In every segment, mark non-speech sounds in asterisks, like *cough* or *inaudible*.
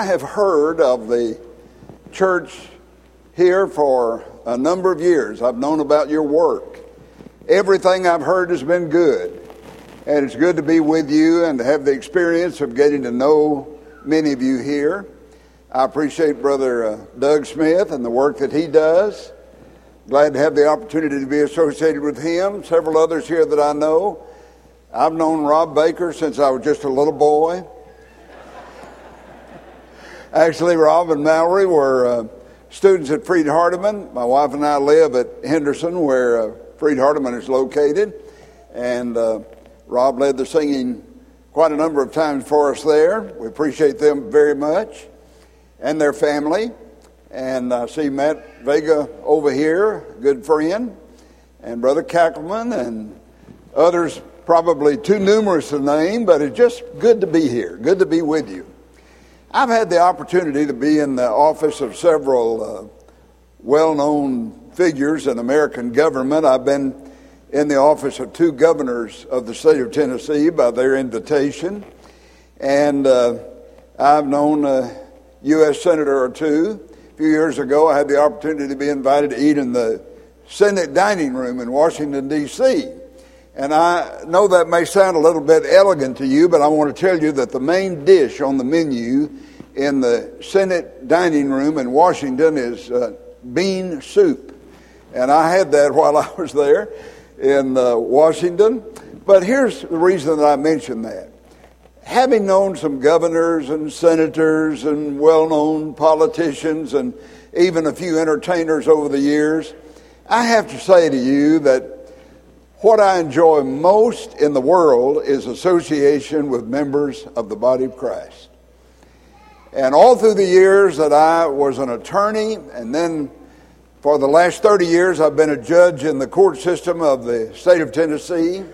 I have heard of the church here for a number of years. I've known about your work. Everything I've heard has been good. And it's good to be with you and to have the experience of getting to know many of you here. I appreciate Brother uh, Doug Smith and the work that he does. Glad to have the opportunity to be associated with him. Several others here that I know. I've known Rob Baker since I was just a little boy. Actually, Rob and Mallory were uh, students at Freed Hardeman. My wife and I live at Henderson, where uh, Freed Hardeman is located. And uh, Rob led the singing quite a number of times for us there. We appreciate them very much and their family. And I see Matt Vega over here, good friend, and Brother Kackleman, and others probably too numerous to name, but it's just good to be here, good to be with you. I've had the opportunity to be in the office of several uh, well known figures in American government. I've been in the office of two governors of the state of Tennessee by their invitation. And uh, I've known a U.S. Senator or two. A few years ago, I had the opportunity to be invited to eat in the Senate dining room in Washington, D.C. And I know that may sound a little bit elegant to you, but I want to tell you that the main dish on the menu in the Senate dining room in Washington is uh, bean soup. And I had that *laughs* while I was there in uh, Washington. But here's the reason that I mention that. Having known some governors and senators and well known politicians and even a few entertainers over the years, I have to say to you that what I enjoy most in the world is association with members of the body of Christ. And all through the years that I was an attorney, and then for the last 30 years I've been a judge in the court system of the state of Tennessee,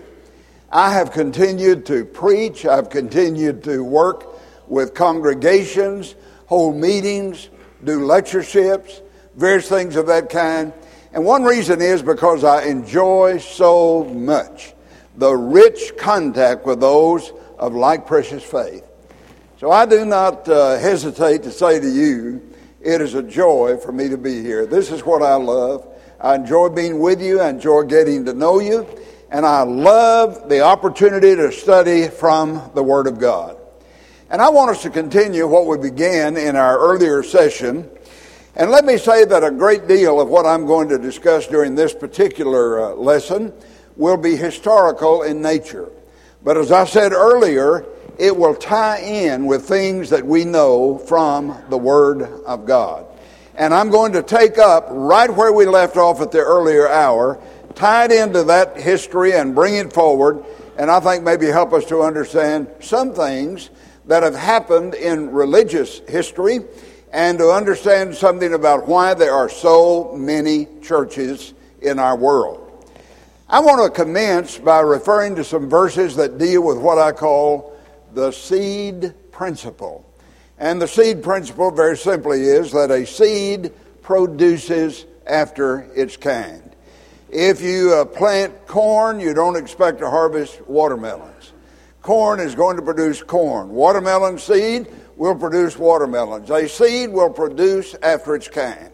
I have continued to preach, I've continued to work with congregations, hold meetings, do lectureships, various things of that kind. And one reason is because I enjoy so much the rich contact with those of like precious faith. So I do not uh, hesitate to say to you, it is a joy for me to be here. This is what I love. I enjoy being with you, I enjoy getting to know you, and I love the opportunity to study from the Word of God. And I want us to continue what we began in our earlier session and let me say that a great deal of what I'm going to discuss during this particular uh, lesson will be historical in nature. But as I said earlier, it will tie in with things that we know from the Word of God. And I'm going to take up right where we left off at the earlier hour, tie it into that history and bring it forward, and I think maybe help us to understand some things that have happened in religious history and to understand something about why there are so many churches in our world. I want to commence by referring to some verses that deal with what I call the seed principle. And the seed principle, very simply, is that a seed produces after its kind. If you uh, plant corn, you don't expect to harvest watermelons. Corn is going to produce corn. Watermelon seed will produce watermelons. A seed will produce after its kind.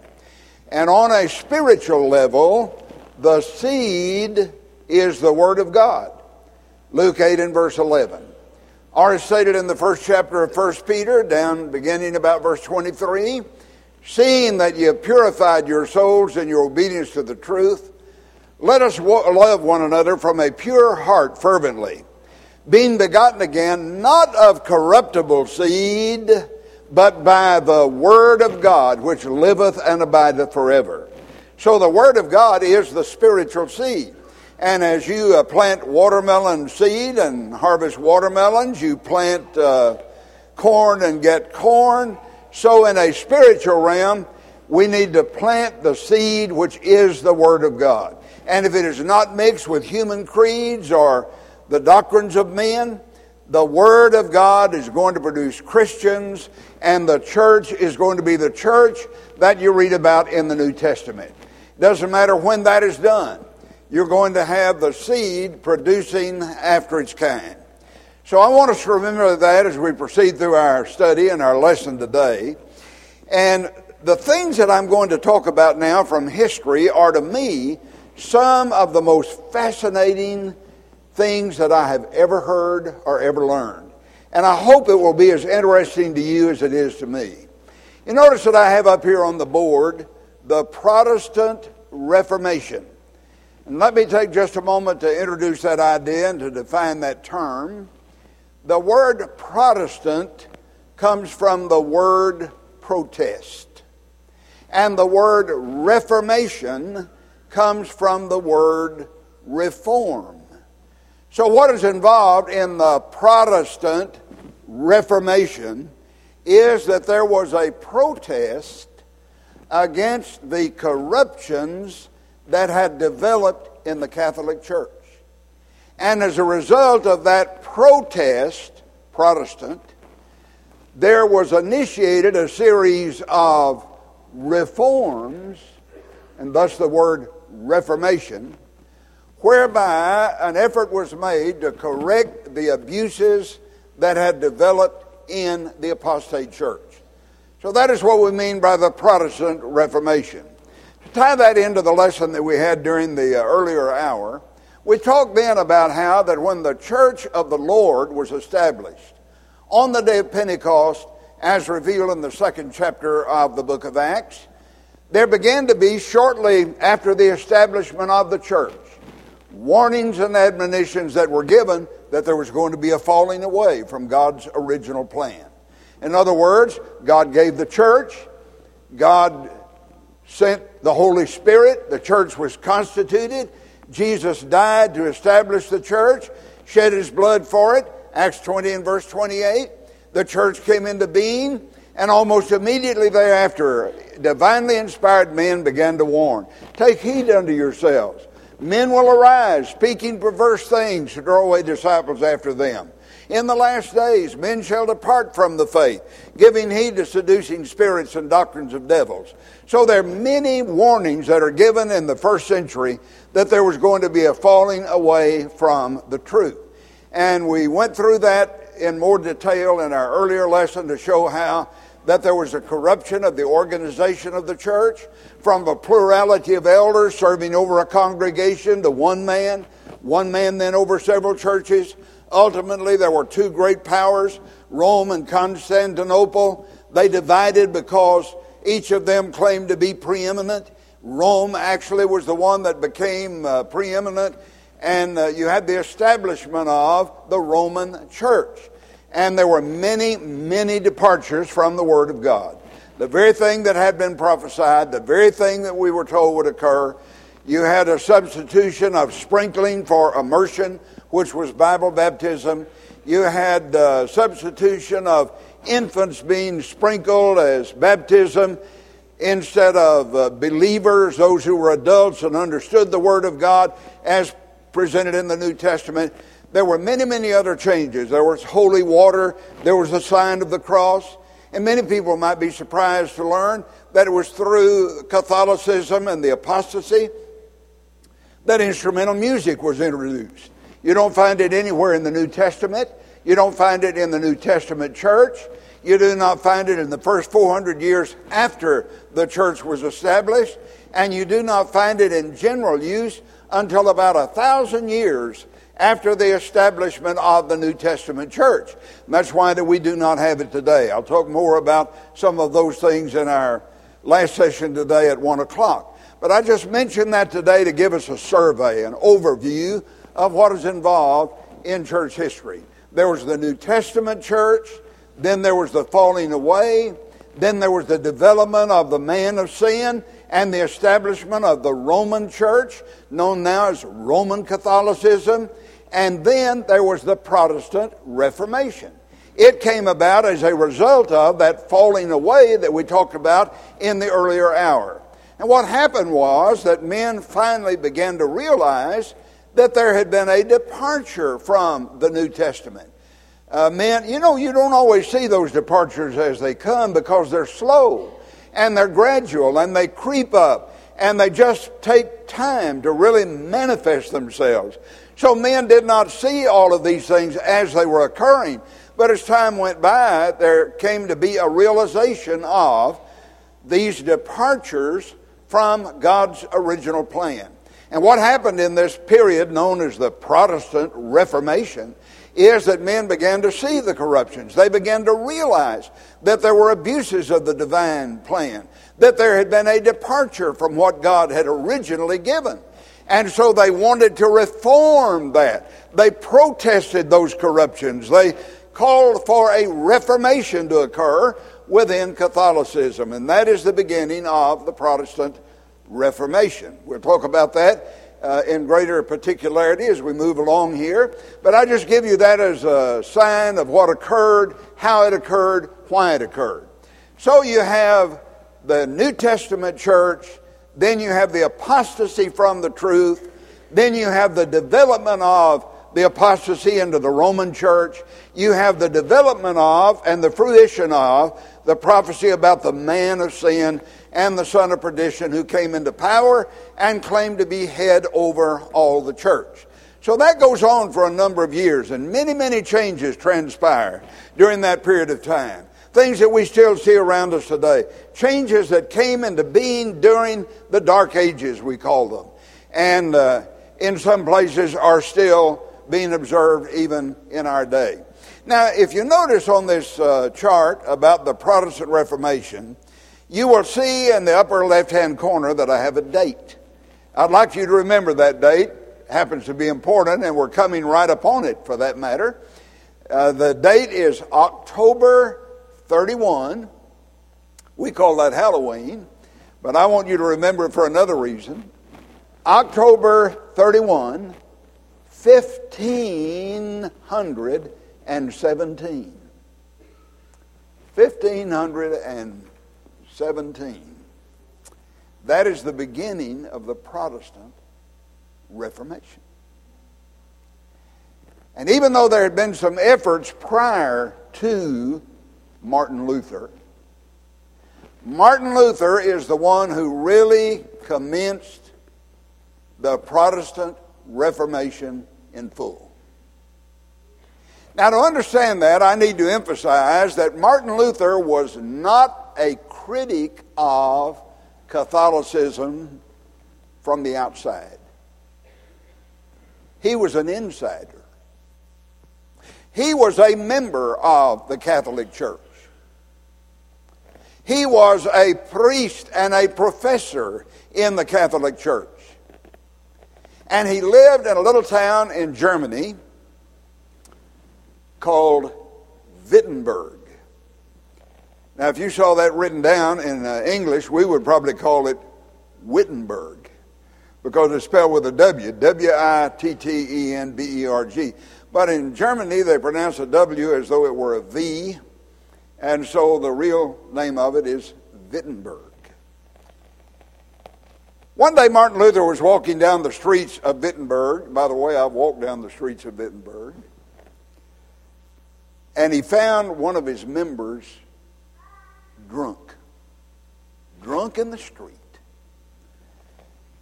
And on a spiritual level, the seed is the Word of God. Luke 8 and verse 11. As stated in the first chapter of 1 Peter, down beginning about verse 23, seeing that ye have purified your souls in your obedience to the truth, let us love one another from a pure heart fervently being begotten again, not of corruptible seed, but by the Word of God, which liveth and abideth forever. So the Word of God is the spiritual seed. And as you uh, plant watermelon seed and harvest watermelons, you plant uh, corn and get corn. So in a spiritual realm, we need to plant the seed which is the Word of God. And if it is not mixed with human creeds or the doctrines of men, the Word of God is going to produce Christians, and the church is going to be the church that you read about in the New Testament. It Doesn't matter when that is done, you're going to have the seed producing after its kind. So I want us to remember that as we proceed through our study and our lesson today. And the things that I'm going to talk about now from history are to me some of the most fascinating things that I have ever heard or ever learned. And I hope it will be as interesting to you as it is to me. You notice that I have up here on the board the Protestant Reformation. And let me take just a moment to introduce that idea and to define that term. The word Protestant comes from the word protest. And the word Reformation comes from the word reform. So, what is involved in the Protestant Reformation is that there was a protest against the corruptions that had developed in the Catholic Church. And as a result of that protest, Protestant, there was initiated a series of reforms, and thus the word reformation, whereby an effort was made to correct the abuses that had developed in the apostate church. So that is what we mean by the Protestant Reformation. To tie that into the lesson that we had during the uh, earlier hour, we talked then about how that when the church of the Lord was established on the day of Pentecost, as revealed in the second chapter of the book of Acts, there began to be shortly after the establishment of the church warnings and admonitions that were given that there was going to be a falling away from God's original plan. In other words, God gave the church, God sent the Holy Spirit, the church was constituted, Jesus died to establish the church, shed his blood for it, Acts 20 and verse 28. The church came into being, and almost immediately thereafter, divinely inspired men began to warn Take heed unto yourselves. Men will arise, speaking perverse things to draw away disciples after them. In the last days, men shall depart from the faith, giving heed to seducing spirits and doctrines of devils. So there are many warnings that are given in the first century that there was going to be a falling away from the truth. And we went through that in more detail in our earlier lesson to show how that there was a corruption of the organization of the church from a plurality of elders serving over a congregation to one man, one man then over several churches. Ultimately, there were two great powers, Rome and Constantinople. They divided because each of them claimed to be preeminent. Rome actually was the one that became uh, preeminent, and uh, you had the establishment of the Roman church. And there were many, many departures from the Word of God. The very thing that had been prophesied, the very thing that we were told would occur, you had a substitution of sprinkling for immersion, which was Bible baptism. You had a substitution of infants being sprinkled as baptism instead of uh, believers, those who were adults and understood the Word of God as presented in the New Testament. There were many, many other changes. There was holy water, there was the sign of the cross. And many people might be surprised to learn that it was through Catholicism and the apostasy that instrumental music was introduced. You don't find it anywhere in the New Testament. You don't find it in the New Testament church. You do not find it in the first 400 years after the church was established. And you do not find it in general use until about a thousand years after the establishment of the New Testament church. And that's why that we do not have it today. I'll talk more about some of those things in our last session today at 1 o'clock. But I just mentioned that today to give us a survey, an overview of what is involved in church history. There was the New Testament church, then there was the falling away, then there was the development of the man of sin, and the establishment of the Roman church, known now as Roman Catholicism, and then there was the Protestant Reformation. It came about as a result of that falling away that we talked about in the earlier hour. And what happened was that men finally began to realize that there had been a departure from the New Testament. Uh, men, you know, you don't always see those departures as they come because they're slow and they're gradual and they creep up and they just take time to really manifest themselves. So men did not see all of these things as they were occurring. But as time went by, there came to be a realization of these departures from God's original plan. And what happened in this period known as the Protestant Reformation is that men began to see the corruptions. They began to realize that there were abuses of the divine plan, that there had been a departure from what God had originally given. And so they wanted to reform that. They protested those corruptions. They called for a reformation to occur within Catholicism. And that is the beginning of the Protestant Reformation. We'll talk about that uh, in greater particularity as we move along here. But I just give you that as a sign of what occurred, how it occurred, why it occurred. So you have the New Testament church, then you have the apostasy from the truth, then you have the development of the apostasy into the Roman church. You have the development of and the fruition of the prophecy about the man of sin and the son of perdition who came into power and claimed to be head over all the church. So that goes on for a number of years, and many, many changes transpire during that period of time. Things that we still see around us today. Changes that came into being during the Dark Ages, we call them. And uh, in some places are still being observed even in our day. Now, if you notice on this uh, chart about the Protestant Reformation, you will see in the upper left hand corner that I have a date. I'd like you to remember that date. It happens to be important, and we're coming right upon it for that matter. Uh, the date is October 31. We call that Halloween, but I want you to remember it for another reason. October 31, 1500 and 17. 1517. That is the beginning of the Protestant Reformation. And even though there had been some efforts prior to Martin Luther, Martin Luther is the one who really commenced the Protestant Reformation in full. Now, to understand that, I need to emphasize that Martin Luther was not a critic of Catholicism from the outside, he was an insider. He was a member of the Catholic Church. He was a priest and a professor in the Catholic Church. And he lived in a little town in Germany called Wittenberg. Now, if you saw that written down in uh, English, we would probably call it Wittenberg because it's spelled with a W, W I T T E N B E R G. But in Germany, they pronounce a W as though it were a V, and so the real name of it is Wittenberg. One day, Martin Luther was walking down the streets of Wittenberg. By the way, I've walked down the streets of Wittenberg. And he found one of his members drunk, drunk in the street.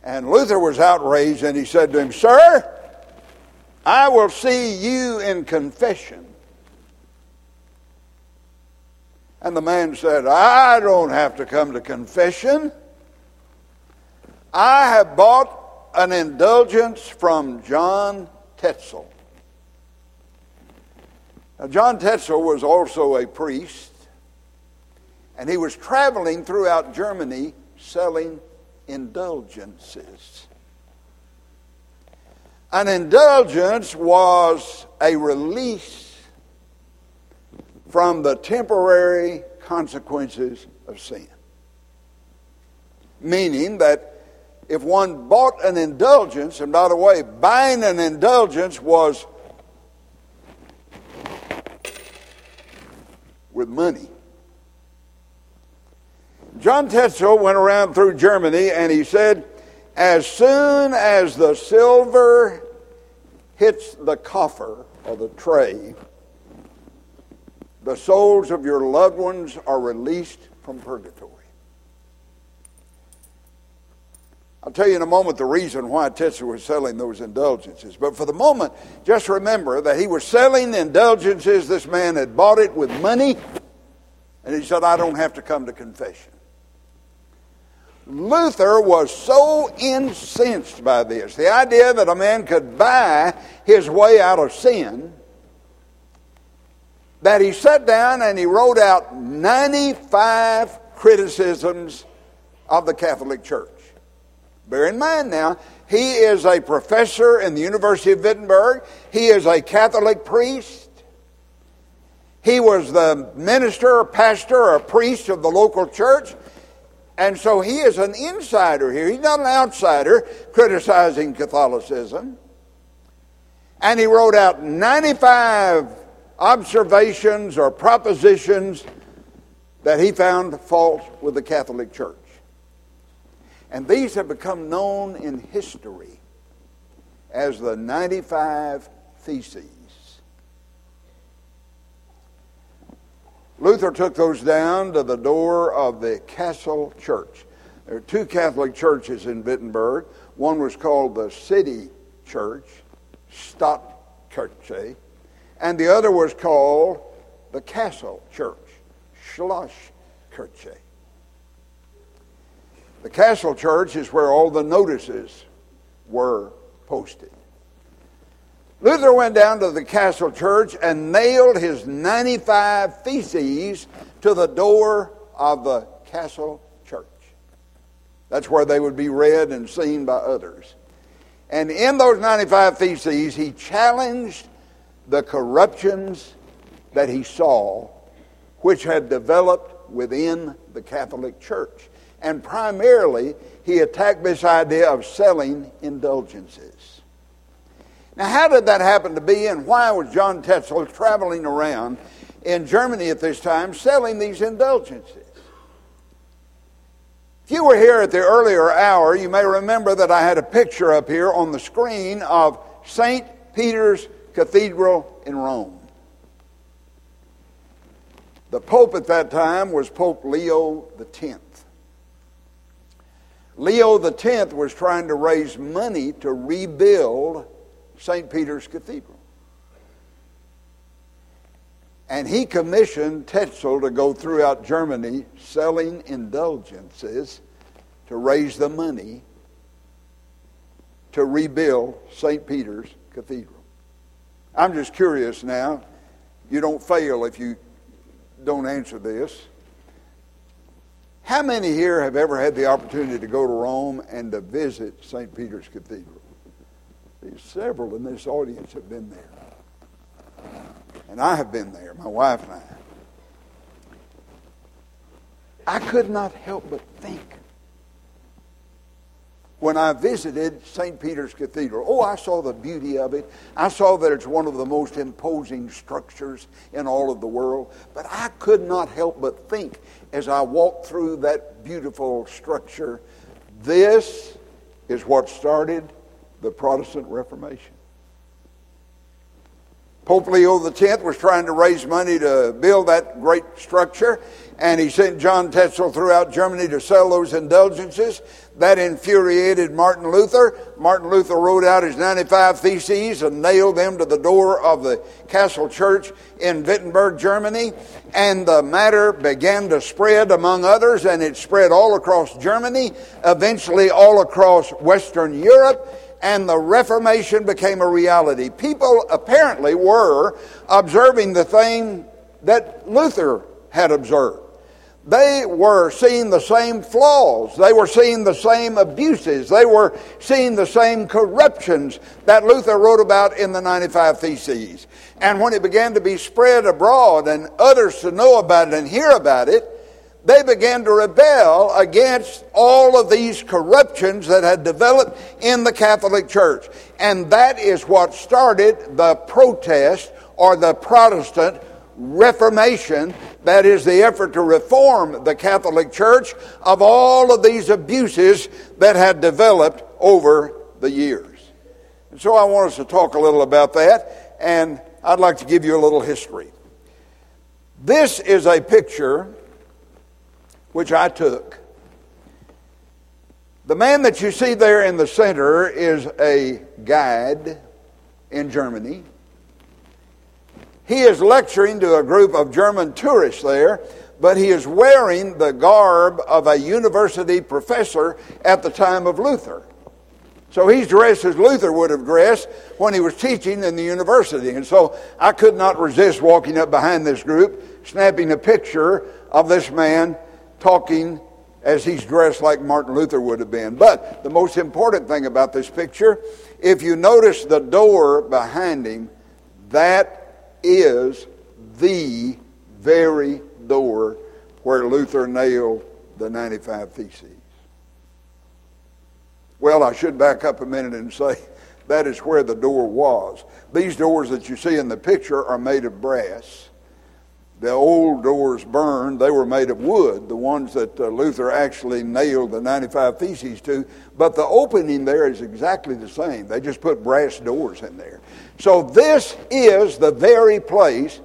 And Luther was outraged and he said to him, Sir, I will see you in confession. And the man said, I don't have to come to confession. I have bought an indulgence from John Tetzel. Now, John Tetzel was also a priest, and he was traveling throughout Germany selling indulgences. An indulgence was a release from the temporary consequences of sin. Meaning that if one bought an indulgence, and by the way, buying an indulgence was with money. John Tetzel went around through Germany and he said, as soon as the silver hits the coffer or the tray, the souls of your loved ones are released from purgatory. I'll tell you in a moment the reason why Tetzel was selling those indulgences. But for the moment, just remember that he was selling the indulgences. This man had bought it with money, and he said, I don't have to come to confession. Luther was so incensed by this, the idea that a man could buy his way out of sin, that he sat down and he wrote out 95 criticisms of the Catholic Church. Bear in mind now, he is a professor in the University of Wittenberg. He is a Catholic priest. He was the minister or pastor or priest of the local church. And so he is an insider here. He's not an outsider criticizing Catholicism. And he wrote out 95 observations or propositions that he found fault with the Catholic Church. And these have become known in history as the 95 Theses. Luther took those down to the door of the Castle Church. There are two Catholic churches in Wittenberg. One was called the City Church, Stadtkirche, and the other was called the Castle Church, Schlosskirche. The Castle Church is where all the notices were posted. Luther went down to the Castle Church and nailed his 95 Theses to the door of the Castle Church. That's where they would be read and seen by others. And in those 95 Theses, he challenged the corruptions that he saw, which had developed within the Catholic Church. And primarily, he attacked this idea of selling indulgences. Now, how did that happen to be, and why was John Tetzel traveling around in Germany at this time selling these indulgences? If you were here at the earlier hour, you may remember that I had a picture up here on the screen of St. Peter's Cathedral in Rome. The Pope at that time was Pope Leo X. Leo X was trying to raise money to rebuild St. Peter's Cathedral. And he commissioned Tetzel to go throughout Germany selling indulgences to raise the money to rebuild St. Peter's Cathedral. I'm just curious now. You don't fail if you don't answer this. How many here have ever had the opportunity to go to Rome and to visit St. Peter's Cathedral? Several in this audience have been there. And I have been there, my wife and I. I could not help but think when I visited St. Peter's Cathedral. Oh, I saw the beauty of it. I saw that it's one of the most imposing structures in all of the world. But I could not help but think as I walked through that beautiful structure, this is what started the Protestant Reformation. Pope Leo X was trying to raise money to build that great structure, and he sent John Tetzel throughout Germany to sell those indulgences. That infuriated Martin Luther. Martin Luther wrote out his 95 Theses and nailed them to the door of the Castle Church in Wittenberg, Germany. And the matter began to spread among others, and it spread all across Germany, eventually all across Western Europe and the Reformation became a reality. People apparently were observing the thing that Luther had observed. They were seeing the same flaws. They were seeing the same abuses. They were seeing the same corruptions that Luther wrote about in the 95 Theses. And when it began to be spread abroad and others to know about it and hear about it, they began to rebel against all of these corruptions that had developed in the Catholic Church. And that is what started the protest or the Protestant Reformation. That is the effort to reform the Catholic Church of all of these abuses that had developed over the years. And so I want us to talk a little about that, and I'd like to give you a little history. This is a picture which I took. The man that you see there in the center is a guide in Germany. He is lecturing to a group of German tourists there, but he is wearing the garb of a university professor at the time of Luther. So he's dressed as Luther would have dressed when he was teaching in the university. And so I could not resist walking up behind this group, snapping a picture of this man talking as he's dressed like Martin Luther would have been. But the most important thing about this picture, if you notice the door behind him, that is the very door where Luther nailed the 95 Theses. Well, I should back up a minute and say *laughs* that is where the door was. These doors that you see in the picture are made of brass. The old doors burned, they were made of wood, the ones that uh, Luther actually nailed the 95 Theses to. But the opening there is exactly the same. They just put brass doors in there. So this is the very place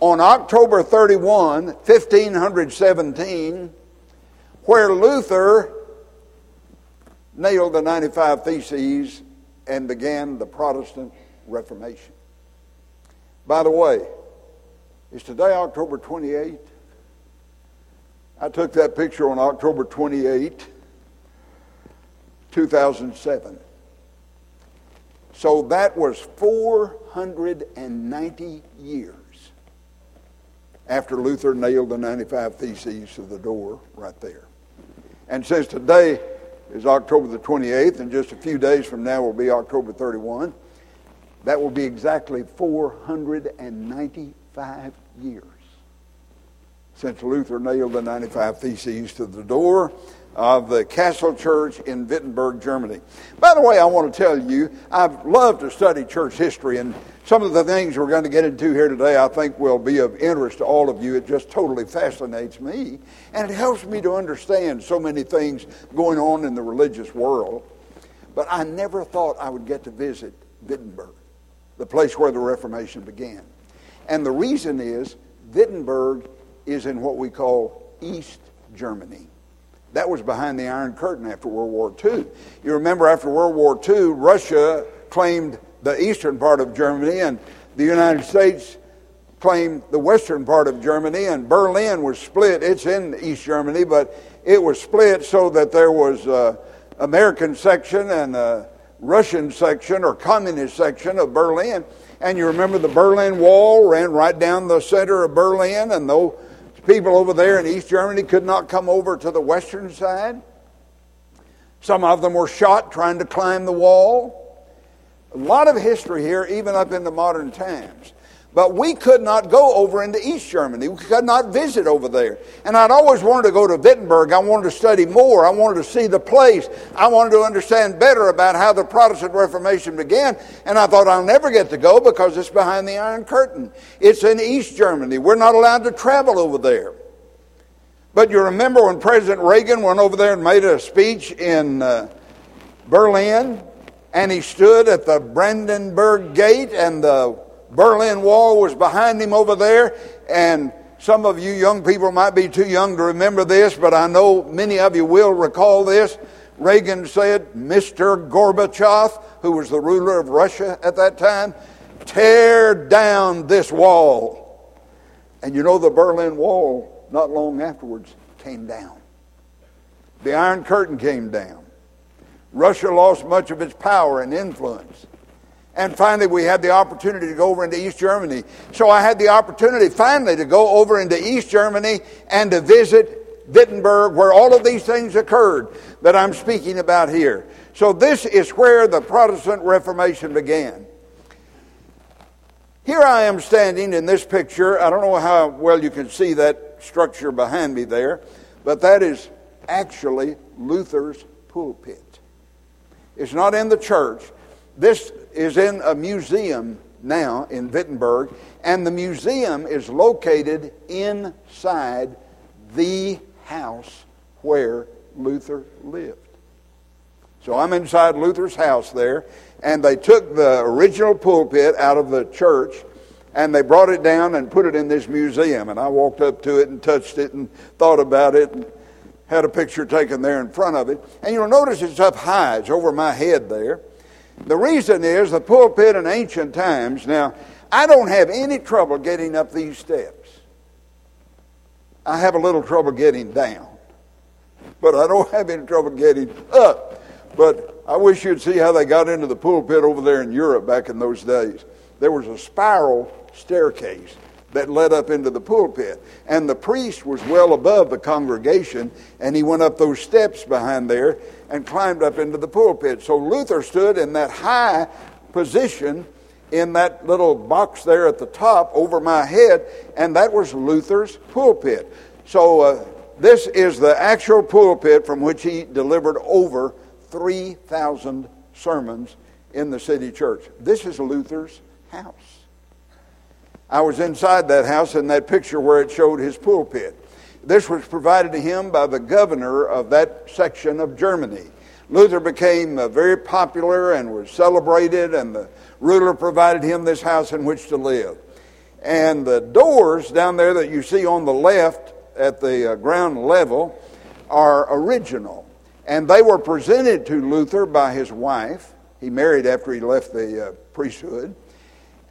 on October 31, 1517, where Luther nailed the 95 Theses and began the Protestant Reformation. By the way, is today October 28th? I took that picture on October 28, 2007. So that was 490 years after Luther nailed the 95 Theses to the door right there. And since today is October the 28th, and just a few days from now will be October 31, that will be exactly 495 years since Luther nailed the 95 Theses to the door of the Castle Church in Wittenberg, Germany. By the way, I want to tell you, I've loved to study church history, and some of the things we're going to get into here today I think will be of interest to all of you. It just totally fascinates me, and it helps me to understand so many things going on in the religious world. But I never thought I would get to visit Wittenberg, the place where the Reformation began. And the reason is Wittenberg is in what we call East Germany. That was behind the Iron Curtain after World War II. You remember after World War II, Russia claimed the eastern part of Germany, and the United States claimed the western part of Germany, and Berlin was split. It's in East Germany, but it was split so that there was a American section and a Russian section or communist section of Berlin. And you remember the Berlin Wall ran right down the center of Berlin, and those people over there in East Germany could not come over to the western side. Some of them were shot trying to climb the wall. A lot of history here, even up into modern times. But we could not go over into East Germany. We could not visit over there. And I'd always wanted to go to Wittenberg. I wanted to study more. I wanted to see the place. I wanted to understand better about how the Protestant Reformation began. And I thought I'll never get to go because it's behind the Iron Curtain. It's in East Germany. We're not allowed to travel over there. But you remember when President Reagan went over there and made a speech in uh, Berlin, and he stood at the Brandenburg Gate, and the Berlin Wall was behind him over there, and some of you young people might be too young to remember this, but I know many of you will recall this. Reagan said, Mr. Gorbachev, who was the ruler of Russia at that time, tear down this wall. And you know, the Berlin Wall, not long afterwards, came down. The Iron Curtain came down. Russia lost much of its power and influence. And finally, we had the opportunity to go over into East Germany. So I had the opportunity finally to go over into East Germany and to visit Wittenberg, where all of these things occurred that I'm speaking about here. So this is where the Protestant Reformation began. Here I am standing in this picture. I don't know how well you can see that structure behind me there, but that is actually Luther's pulpit. It's not in the church. This is in a museum now in Wittenberg, and the museum is located inside the house where Luther lived. So I'm inside Luther's house there, and they took the original pulpit out of the church and they brought it down and put it in this museum. And I walked up to it and touched it and thought about it and had a picture taken there in front of it. And you'll notice it's up high, it's over my head there. The reason is the pulpit in ancient times. Now, I don't have any trouble getting up these steps. I have a little trouble getting down. But I don't *laughs* have any trouble getting up. But I wish you'd see how they got into the pulpit over there in Europe back in those days. There was a spiral staircase that led up into the pulpit. And the priest was well above the congregation, and he went up those steps behind there and climbed up into the pulpit. So Luther stood in that high position in that little box there at the top over my head, and that was Luther's pulpit. So uh, this is the actual pulpit from which he delivered over 3,000 sermons in the city church. This is Luther's house. I was inside that house in that picture where it showed his pulpit. This was provided to him by the governor of that section of Germany. Luther became uh, very popular and was celebrated, and the ruler provided him this house in which to live. And the doors down there that you see on the left at the uh, ground level are original. And they were presented to Luther by his wife. He married after he left the uh, priesthood.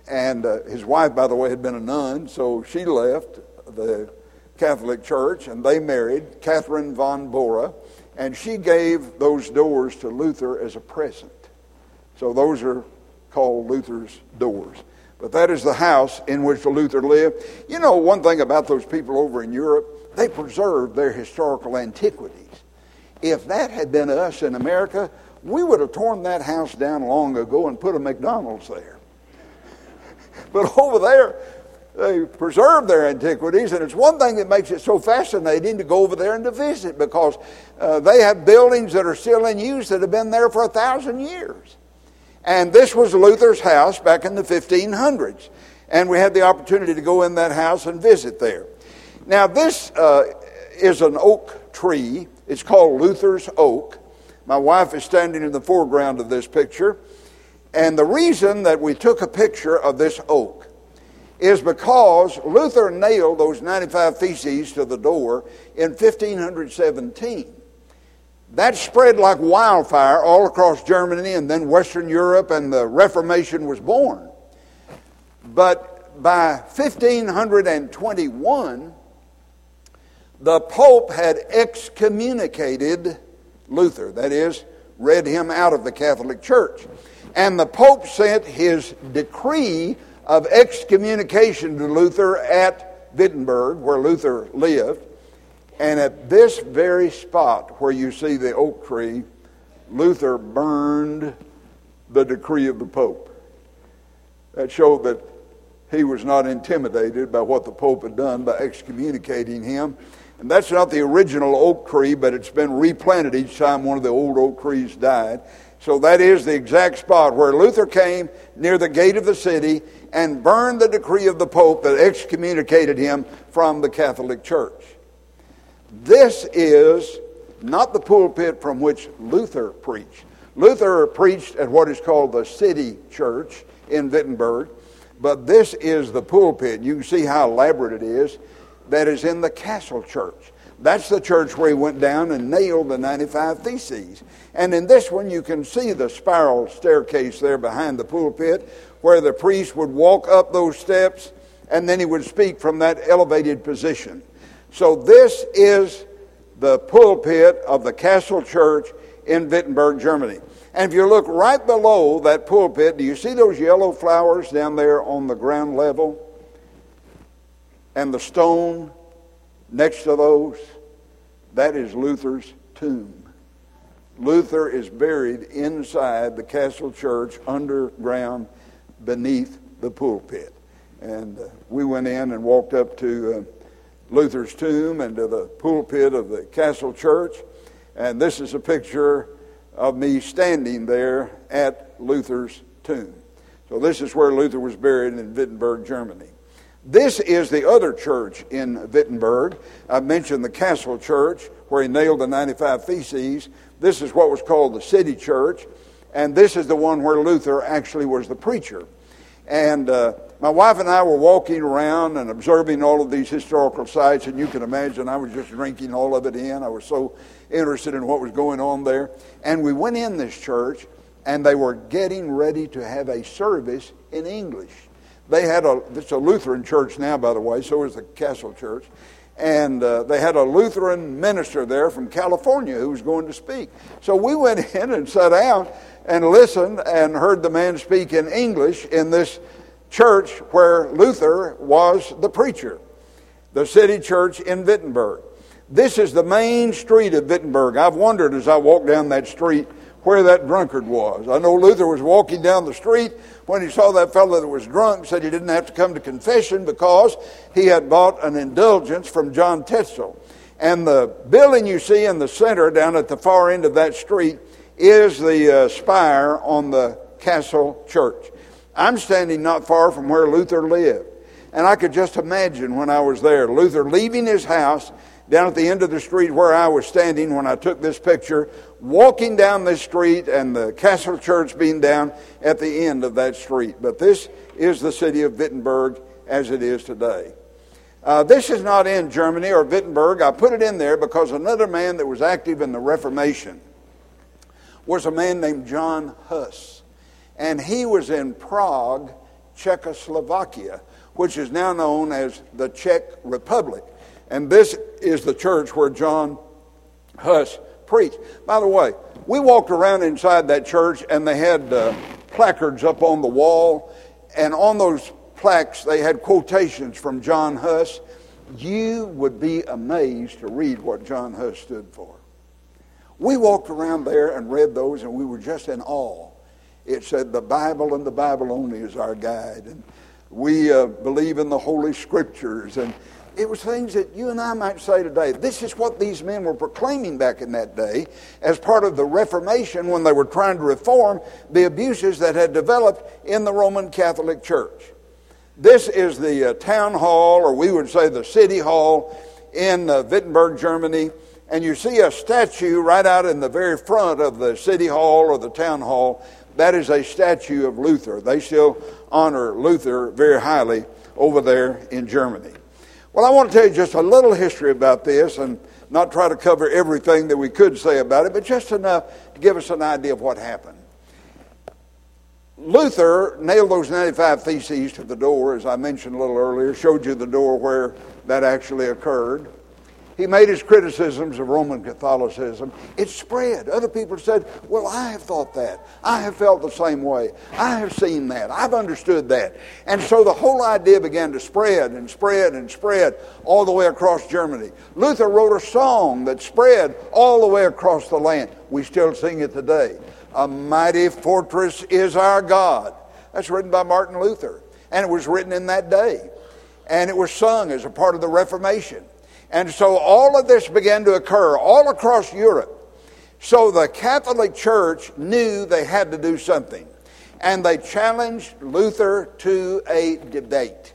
And uh, his wife, by the way, had been a nun, so she left the Catholic Church and they married Catherine von Bora. And she gave those doors to Luther as a present. So those are called Luther's doors. But that is the house in which Luther lived. You know, one thing about those people over in Europe, they preserved their historical antiquities. If that had been us in America, we would have torn that house down long ago and put a McDonald's there. *laughs* But over there, they preserve their antiquities, and it's one thing that makes it so fascinating to go over there and to visit because uh, they have buildings that are still in use that have been there for a thousand years. And this was Luther's house back in the 1500s, and we had the opportunity to go in that house and visit there. Now, this uh, is an oak tree. It's called Luther's Oak. My wife is standing in the foreground of this picture. And the reason that we took a picture of this oak is because Luther nailed those 95 theses to the door in 1517. That spread like wildfire all across Germany and then Western Europe, and the Reformation was born. But by 1521, the Pope had excommunicated Luther, that is, read him out of the Catholic Church. And the Pope sent his decree of excommunication to Luther at Wittenberg, where Luther lived. And at this very spot where you see the oak tree, Luther burned the decree of the Pope. That showed that he was not intimidated by what the Pope had done by excommunicating him. And that's not the original oak tree, but it's been replanted each time one of the old oak trees died. So that is the exact spot where Luther came near the gate of the city and burned the decree of the Pope that excommunicated him from the Catholic Church. This is not the pulpit from which Luther preached. Luther preached at what is called the city church in Wittenberg, but this is the pulpit. You can see how elaborate it is that is in the castle church. That's the church where he went down and nailed the 95 Theses. And in this one, you can see the spiral staircase there behind the pulpit where the priest would walk up those steps and then he would speak from that elevated position. So, this is the pulpit of the Castle Church in Wittenberg, Germany. And if you look right below that pulpit, do you see those yellow flowers down there on the ground level? And the stone next to those? That is Luther's tomb. Luther is buried inside the castle church underground beneath the pulpit. And uh, we went in and walked up to uh, Luther's tomb and to the pulpit of the castle church. And this is a picture of me standing there at Luther's tomb. So this is where Luther was buried in Wittenberg, Germany. This is the other church in Wittenberg. I mentioned the Castle Church, where he nailed the 95 Theses. This is what was called the City Church, and this is the one where Luther actually was the preacher. And uh, my wife and I were walking around and observing all of these historical sites, and you can imagine I was just drinking all of it in. I was so interested in what was going on there. And we went in this church, and they were getting ready to have a service in English. They had a, it's a Lutheran church now, by the way, so is the Castle Church. And uh, they had a Lutheran minister there from California who was going to speak. So we went *laughs* in and sat down and listened and heard the man speak in English in this church where Luther was the preacher, the city church in Wittenberg. This is the main street of Wittenberg. I've wondered as I walked down that street where that drunkard was. I know Luther was walking down the street when he saw that fellow that was drunk, said he didn't have to come to confession because he had bought an indulgence from John Tetzel. And the building you see in the center, down at the far end of that street, is the uh, spire on the castle church. I'm standing not far from where Luther lived. And I could just imagine when I was there, Luther leaving his house down at the end of the street where I was standing when I took this picture, walking down this street and the castle church being down at the end of that street. But this is the city of Wittenberg as it is today. Uh, this is not in Germany or Wittenberg. I put it in there because another man that was active in the Reformation was a man named John Huss. And he was in Prague, Czechoslovakia, which is now known as the Czech Republic. And this is the church where John Huss preached. By the way, we walked around inside that church and they had uh, placards up on the wall. And on those plaques, they had quotations from John Huss. You would be amazed to read what John Huss stood for. We walked around there and read those, and we were just in awe. It said, The Bible and the Bible only is our guide. And we uh, believe in the Holy Scriptures. And it was things that you and I might say today. This is what these men were proclaiming back in that day as part of the Reformation when they were trying to reform the abuses that had developed in the Roman Catholic Church. This is the uh, town hall, or we would say the city hall in uh, Wittenberg, Germany. And you see a statue right out in the very front of the city hall or the town hall. That is a statue of Luther. They still honor Luther very highly over there in Germany. Well, I want to tell you just a little history about this and not try to cover everything that we could say about it, but just enough to give us an idea of what happened. Luther nailed those 95 theses to the door, as I mentioned a little earlier, showed you the door where that actually occurred. He made his criticisms of Roman Catholicism. It spread. Other people said, Well, I have thought that. I have felt the same way. I have seen that. I've understood that. And so the whole idea began to spread and spread and spread all the way across Germany. Luther wrote a song that spread all the way across the land. We still sing it today. A mighty fortress is our God. That's written by Martin Luther. And it was written in that day. And it was sung as a part of the Reformation. And so all of this began to occur all across Europe. So the Catholic Church knew they had to do something. And they challenged Luther to a debate.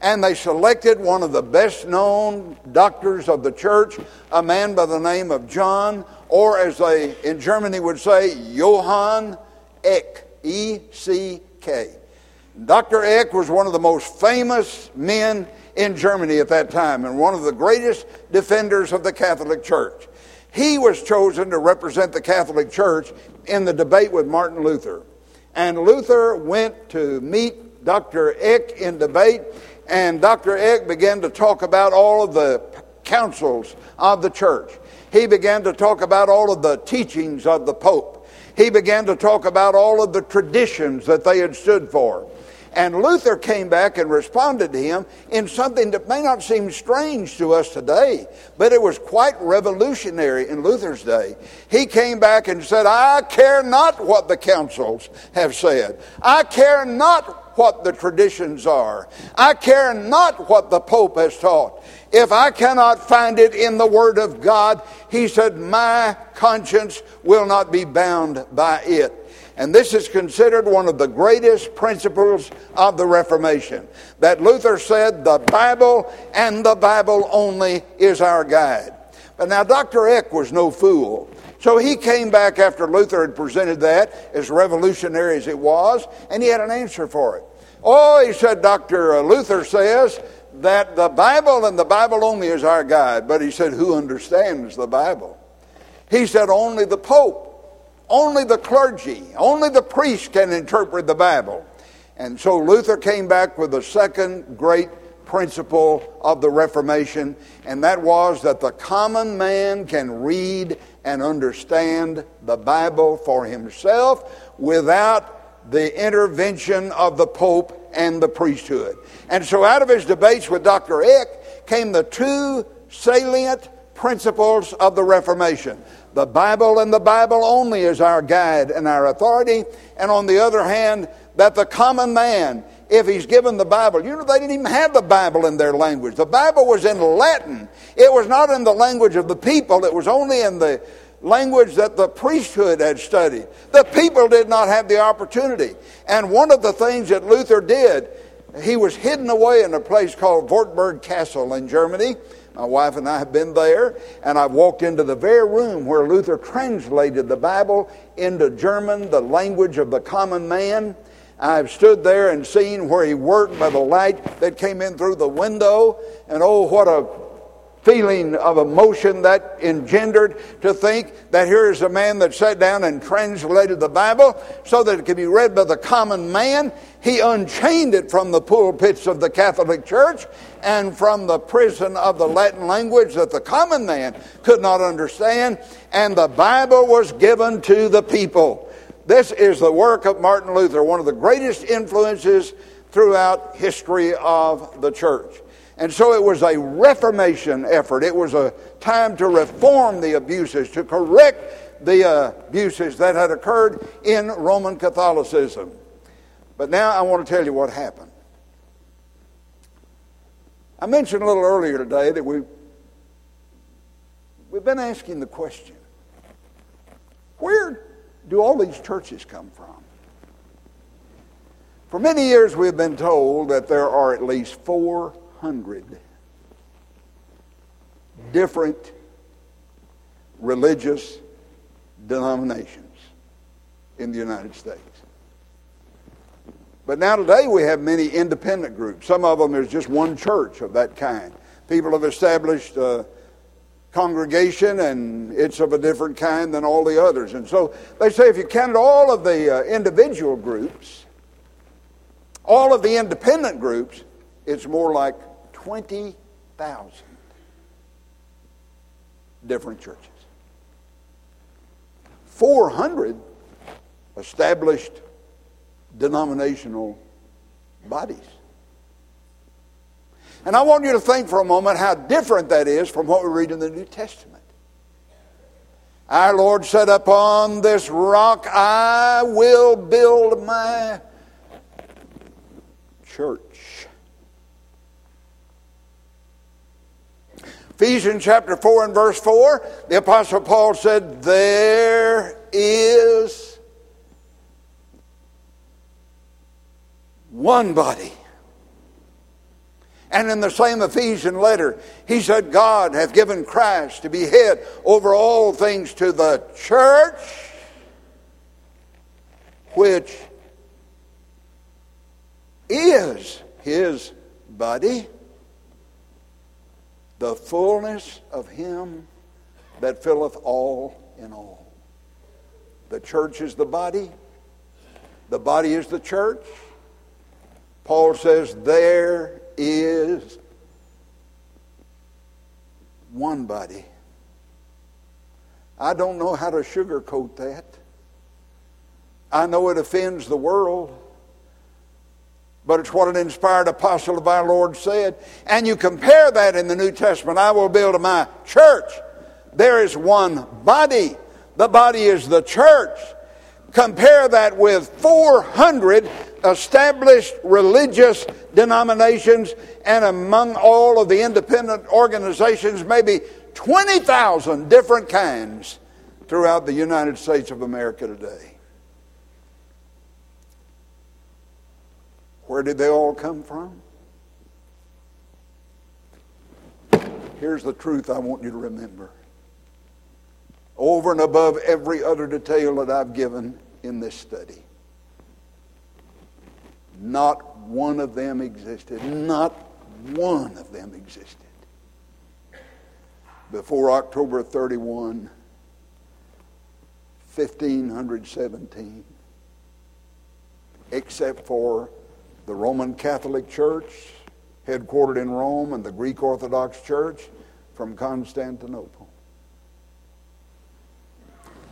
And they selected one of the best known doctors of the church, a man by the name of John, or as they in Germany would say, Johann Eck, E C K. Dr. Eck was one of the most famous men in Germany at that time and one of the greatest defenders of the Catholic Church. He was chosen to represent the Catholic Church in the debate with Martin Luther. And Luther went to meet Dr. Eck in debate, and Dr. Eck began to talk about all of the councils of the church. He began to talk about all of the teachings of the Pope. He began to talk about all of the traditions that they had stood for. And Luther came back and responded to him in something that may not seem strange to us today, but it was quite revolutionary in Luther's day. He came back and said, I care not what the councils have said. I care not what the traditions are. I care not what the Pope has taught. If I cannot find it in the Word of God, he said, my conscience will not be bound by it. And this is considered one of the greatest principles of the Reformation. That Luther said the Bible and the Bible only is our guide. But now, Dr. Eck was no fool. So he came back after Luther had presented that, as revolutionary as it was, and he had an answer for it. Oh, he said, Dr. Uh, Luther says that the Bible and the Bible only is our guide. But he said, who understands the Bible? He said, only the Pope, only the clergy, only the priest can interpret the Bible. And so Luther came back with the second great principle of the Reformation, and that was that the common man can read and understand the Bible for himself without the intervention of the Pope and the priesthood. And so out of his debates with Dr. Eck came the two salient principles of the Reformation. The Bible and the Bible only is our guide and our authority. And on the other hand, that the common man if he's given the Bible. You know, they didn't even have the Bible in their language. The Bible was in Latin. It was not in the language of the people, it was only in the language that the priesthood had studied. The people did not have the opportunity. And one of the things that Luther did, he was hidden away in a place called Wartburg Castle in Germany. My wife and I have been there, and I've walked into the very room where Luther translated the Bible into German, the language of the common man. I've stood there and seen where he worked by the light that came in through the window, and oh, what a feeling of emotion that engendered to think that here is a man that sat down and translated the Bible so that it could be read by the common man. He unchained it from the pulpits of the Catholic Church and from the prison of the Latin language that the common man could not understand, and the Bible was given to the people. This is the work of Martin Luther, one of the greatest influences throughout history of the church. And so it was a reformation effort. It was a time to reform the abuses, to correct the abuses that had occurred in Roman Catholicism. But now I want to tell you what happened. I mentioned a little earlier today that we, we've been asking the question where do all these churches come from? For many years, we've been told that there are at least 400 different religious denominations in the United States. But now today we have many independent groups. Some of them is just one church of that kind. People have established uh, congregation and it's of a different kind than all the others. And so they say if you counted all of the uh, individual groups, all of the independent groups, it's more like 20,000 different churches. 400 established denominational bodies. And I want you to think for a moment how different that is from what we read in the New Testament. Our Lord said, Upon this rock I will build my church. Ephesians chapter 4 and verse 4, the Apostle Paul said, There is one body and in the same Ephesian letter, he said, God hath given Christ to be head over all things to the church, which is his body, the fullness of him that filleth all in all. The church is the body, the body is the church. Paul says, There is one body. I don't know how to sugarcoat that. I know it offends the world, but it's what an inspired apostle of our Lord said. And you compare that in the New Testament I will build my church. There is one body. The body is the church. Compare that with 400 established religious denominations, and among all of the independent organizations, maybe 20,000 different kinds throughout the United States of America today. Where did they all come from? Here's the truth I want you to remember. Over and above every other detail that I've given in this study Not one of them existed. Not one of them existed. Before October 31, 1517, except for the Roman Catholic Church, headquartered in Rome, and the Greek Orthodox Church from Constantinople.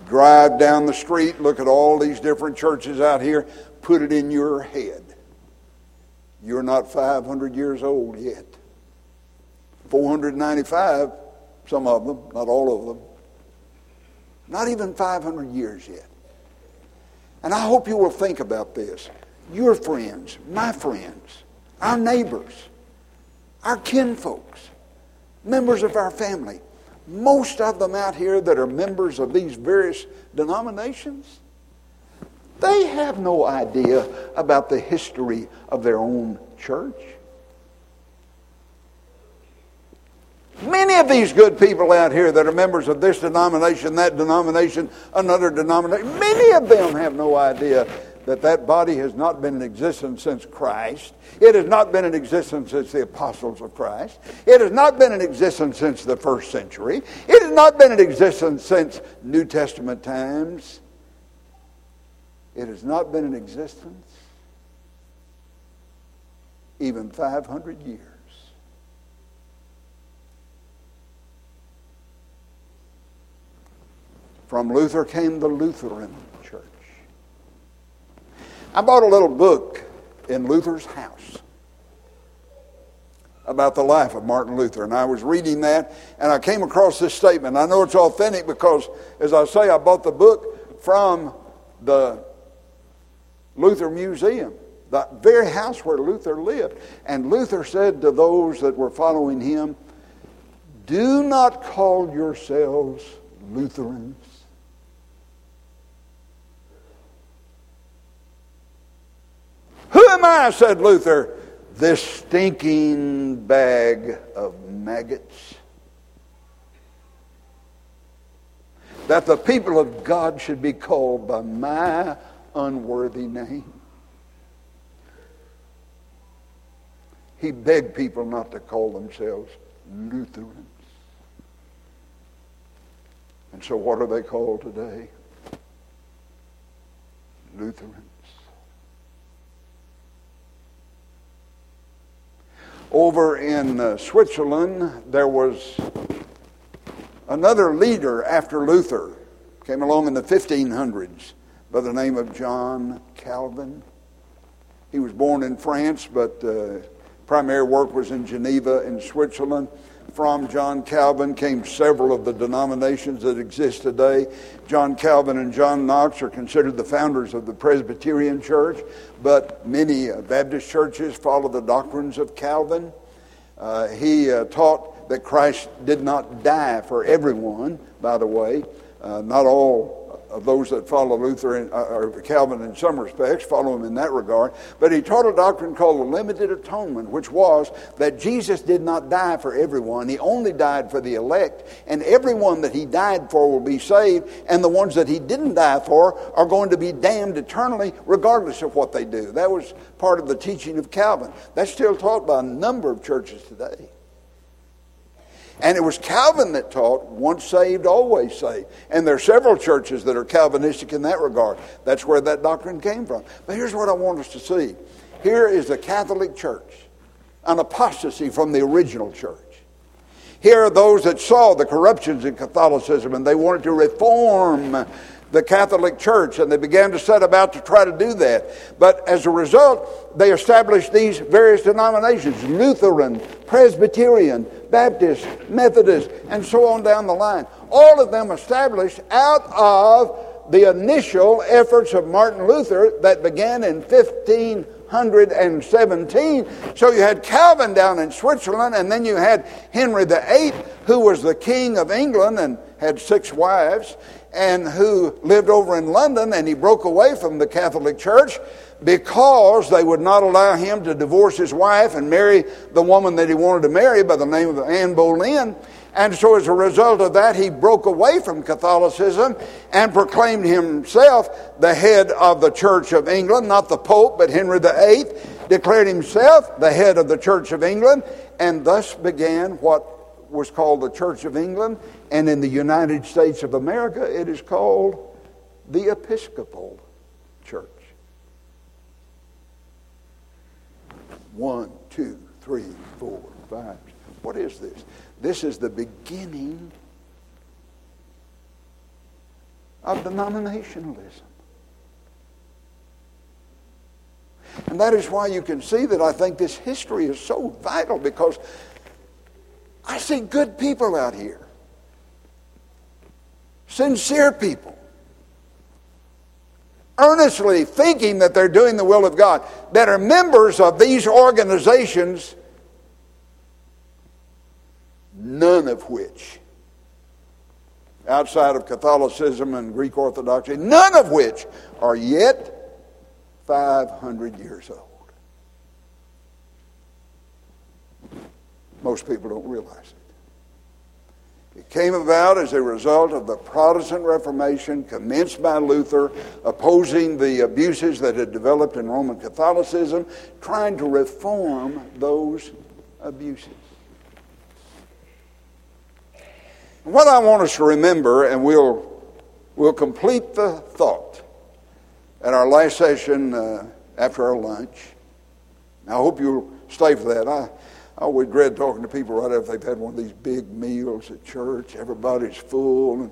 Drive down the street, look at all these different churches out here, put it in your head. You're not 500 years old yet. 495, some of them, not all of them. Not even 500 years yet. And I hope you will think about this. Your friends, my friends, our neighbors, our kinfolks, members of our family, most of them out here that are members of these various denominations, they have no idea about the history of their own church. Many of these good people out here that are members of this denomination, that denomination, another denomination, many of them have no idea that that body has not been in existence since Christ. It has not been in existence since the apostles of Christ. It has not been in existence since the first century. It has not been in existence since New Testament times. It has not been in existence even 500 years. From Luther came the Lutheran Church. I bought a little book in Luther's house about the life of Martin Luther. And I was reading that and I came across this statement. I know it's authentic because, as I say, I bought the book from the Luther Museum, the very house where Luther lived. And Luther said to those that were following him, Do not call yourselves Lutherans. Who am I, said Luther, this stinking bag of maggots? That the people of God should be called by my unworthy name. He begged people not to call themselves Lutherans. And so, what are they called today? Lutherans. Over in uh, Switzerland, there was another leader after Luther, came along in the 1500s by the name of John Calvin. He was born in France, but uh, primary work was in Geneva in Switzerland. From John Calvin came several of the denominations that exist today. John Calvin and John Knox are considered the founders of the Presbyterian Church, but many uh, Baptist churches follow the doctrines of Calvin. Uh, he uh, taught that Christ did not die for everyone, by the way. Uh, not all of those that follow Luther uh, or Calvin in some respects, follow him in that regard. But he taught a doctrine called the limited atonement, which was that Jesus did not die for everyone. He only died for the elect, and everyone that he died for will be saved, and the ones that he didn't die for are going to be damned eternally, regardless of what they do. That was part of the teaching of Calvin. That's still taught by a number of churches today. And it was Calvin that taught once saved, always saved. And there are several churches that are Calvinistic in that regard. That's where that doctrine came from. But here's what I want us to see here is the Catholic Church, an apostasy from the original church. Here are those that saw the corruptions in Catholicism and they wanted to reform the Catholic Church, and they began to set about to try to do that. But as a result, they established these various denominations Lutheran, Presbyterian, Baptist, Methodist, and so on down the line. All of them established out of the initial efforts of Martin Luther that began in 1517. So you had Calvin down in Switzerland, and then you had Henry VIII, who was the king of England and had six wives and who lived over in London, and he broke away from the Catholic Church because they would not allow him to divorce his wife and marry the woman that he wanted to marry by the name of Anne Boleyn. And so, as a result of that, he broke away from Catholicism and proclaimed himself the head of the Church of England, not the Pope, but Henry VIII, declared himself the head of the Church of England, and thus began what was called the Church of England. And in the United States of America, it is called the Episcopal Church. One, two, three, four, five. What is this? This is the beginning of denominationalism. And that is why you can see that I think this history is so vital because I see good people out here, sincere people, earnestly thinking that they're doing the will of God, that are members of these organizations, none of which, outside of Catholicism and Greek Orthodoxy, none of which are yet 500 years old. Most people don't realize it. Came about as a result of the Protestant Reformation commenced by Luther, opposing the abuses that had developed in Roman Catholicism, trying to reform those abuses. What I want us to remember, and we'll, we'll complete the thought at our last session uh, after our lunch. I hope you'll stay for that. I, I always dread talking to people right after they've had one of these big meals at church. Everybody's full and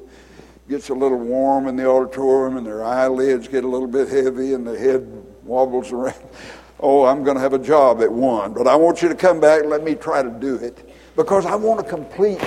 gets a little warm in the auditorium and their eyelids get a little bit heavy and the head wobbles around. Oh, I'm going to have a job at one, but I want you to come back and let me try to do it because I want to complete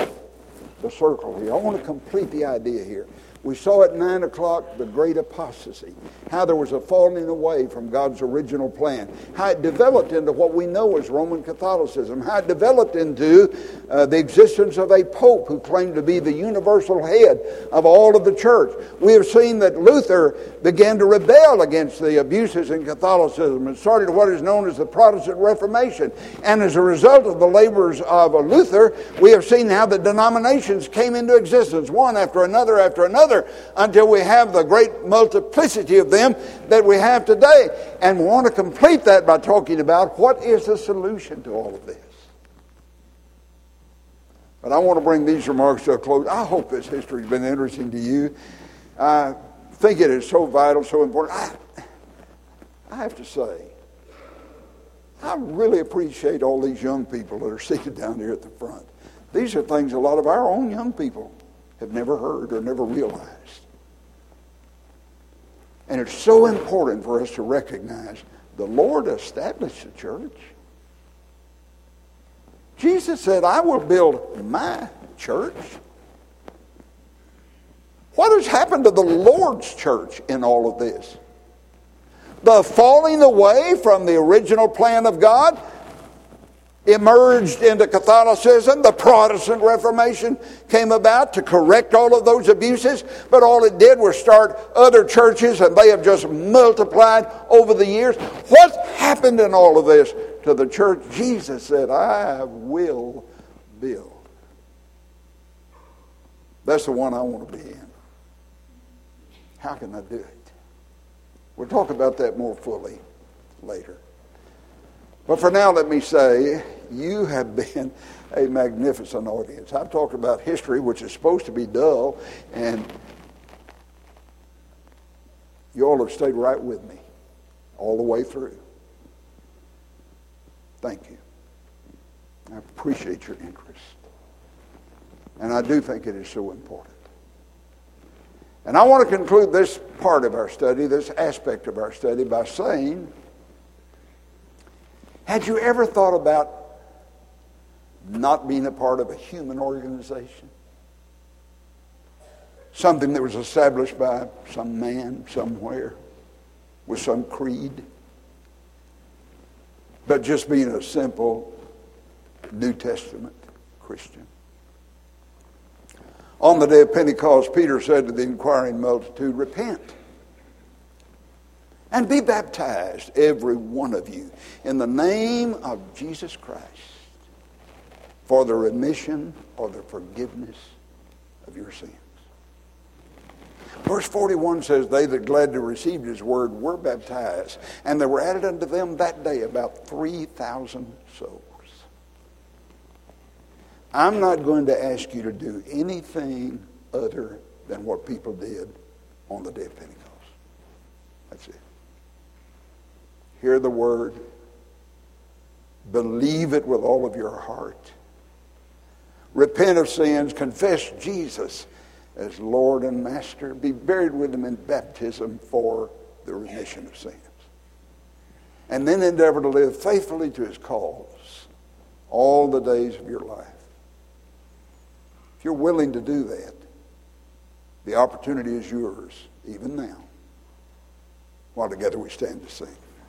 the circle here. I want to complete the idea here. We saw at 9 o'clock the great apostasy, how there was a falling away from God's original plan, how it developed into what we know as Roman Catholicism, how it developed into uh, the existence of a pope who claimed to be the universal head of all of the church. We have seen that Luther began to rebel against the abuses in Catholicism and started what is known as the Protestant Reformation. And as a result of the labors of Luther, we have seen how the denominations came into existence, one after another after another until we have the great multiplicity of them that we have today. And we want to complete that by talking about what is the solution to all of this. But I want to bring these remarks to a close. I hope this history has been interesting to you. I think it is so vital, so important. I, I have to say, I really appreciate all these young people that are seated *laughs* down here at the front. These are things a lot of our own young people have never heard or never realized. And it's so important for us to recognize the Lord established the church. Jesus said, I will build my church. What has happened to the Lord's church in all of this? The falling away from the original plan of God emerged into Catholicism. The Protestant Reformation came about to correct all of those abuses, but all it did was start other churches, and they have just multiplied over the years. What happened in all of this to the church? Jesus said, I will build. That's the one I want to be in. How can I do it? We'll talk about that more fully later. But for now, let me say, you have been a magnificent audience. I've talked about history, which is supposed to be dull, and you all have stayed right with me all the way through. Thank you. I appreciate your interest. And I do think it is so important. And I want to conclude this part of our study, this aspect of our study, by saying had you ever thought about not being a part of a human organization? Something that was established by some man somewhere with some creed, but just being a simple New Testament Christian. On the day of Pentecost, Peter said to the inquiring multitude, Repent and be baptized, every one of you, in the name of Jesus Christ for the remission or the forgiveness of your sins. Verse 41 says, They that gladly received his word were baptized, and there were added unto them that day about 3,000 souls. I'm not going to ask you to do anything other than what people did on the day of Pentecost. That's it. Hear the word, believe it with all of your heart, repent of sins, confess Jesus as Lord and Master, be buried with him in baptism for the remission of sins. And then endeavor to live faithfully to his cause all the days of your life. If you're willing to do that, the opportunity is yours, even now, while together we stand to sing.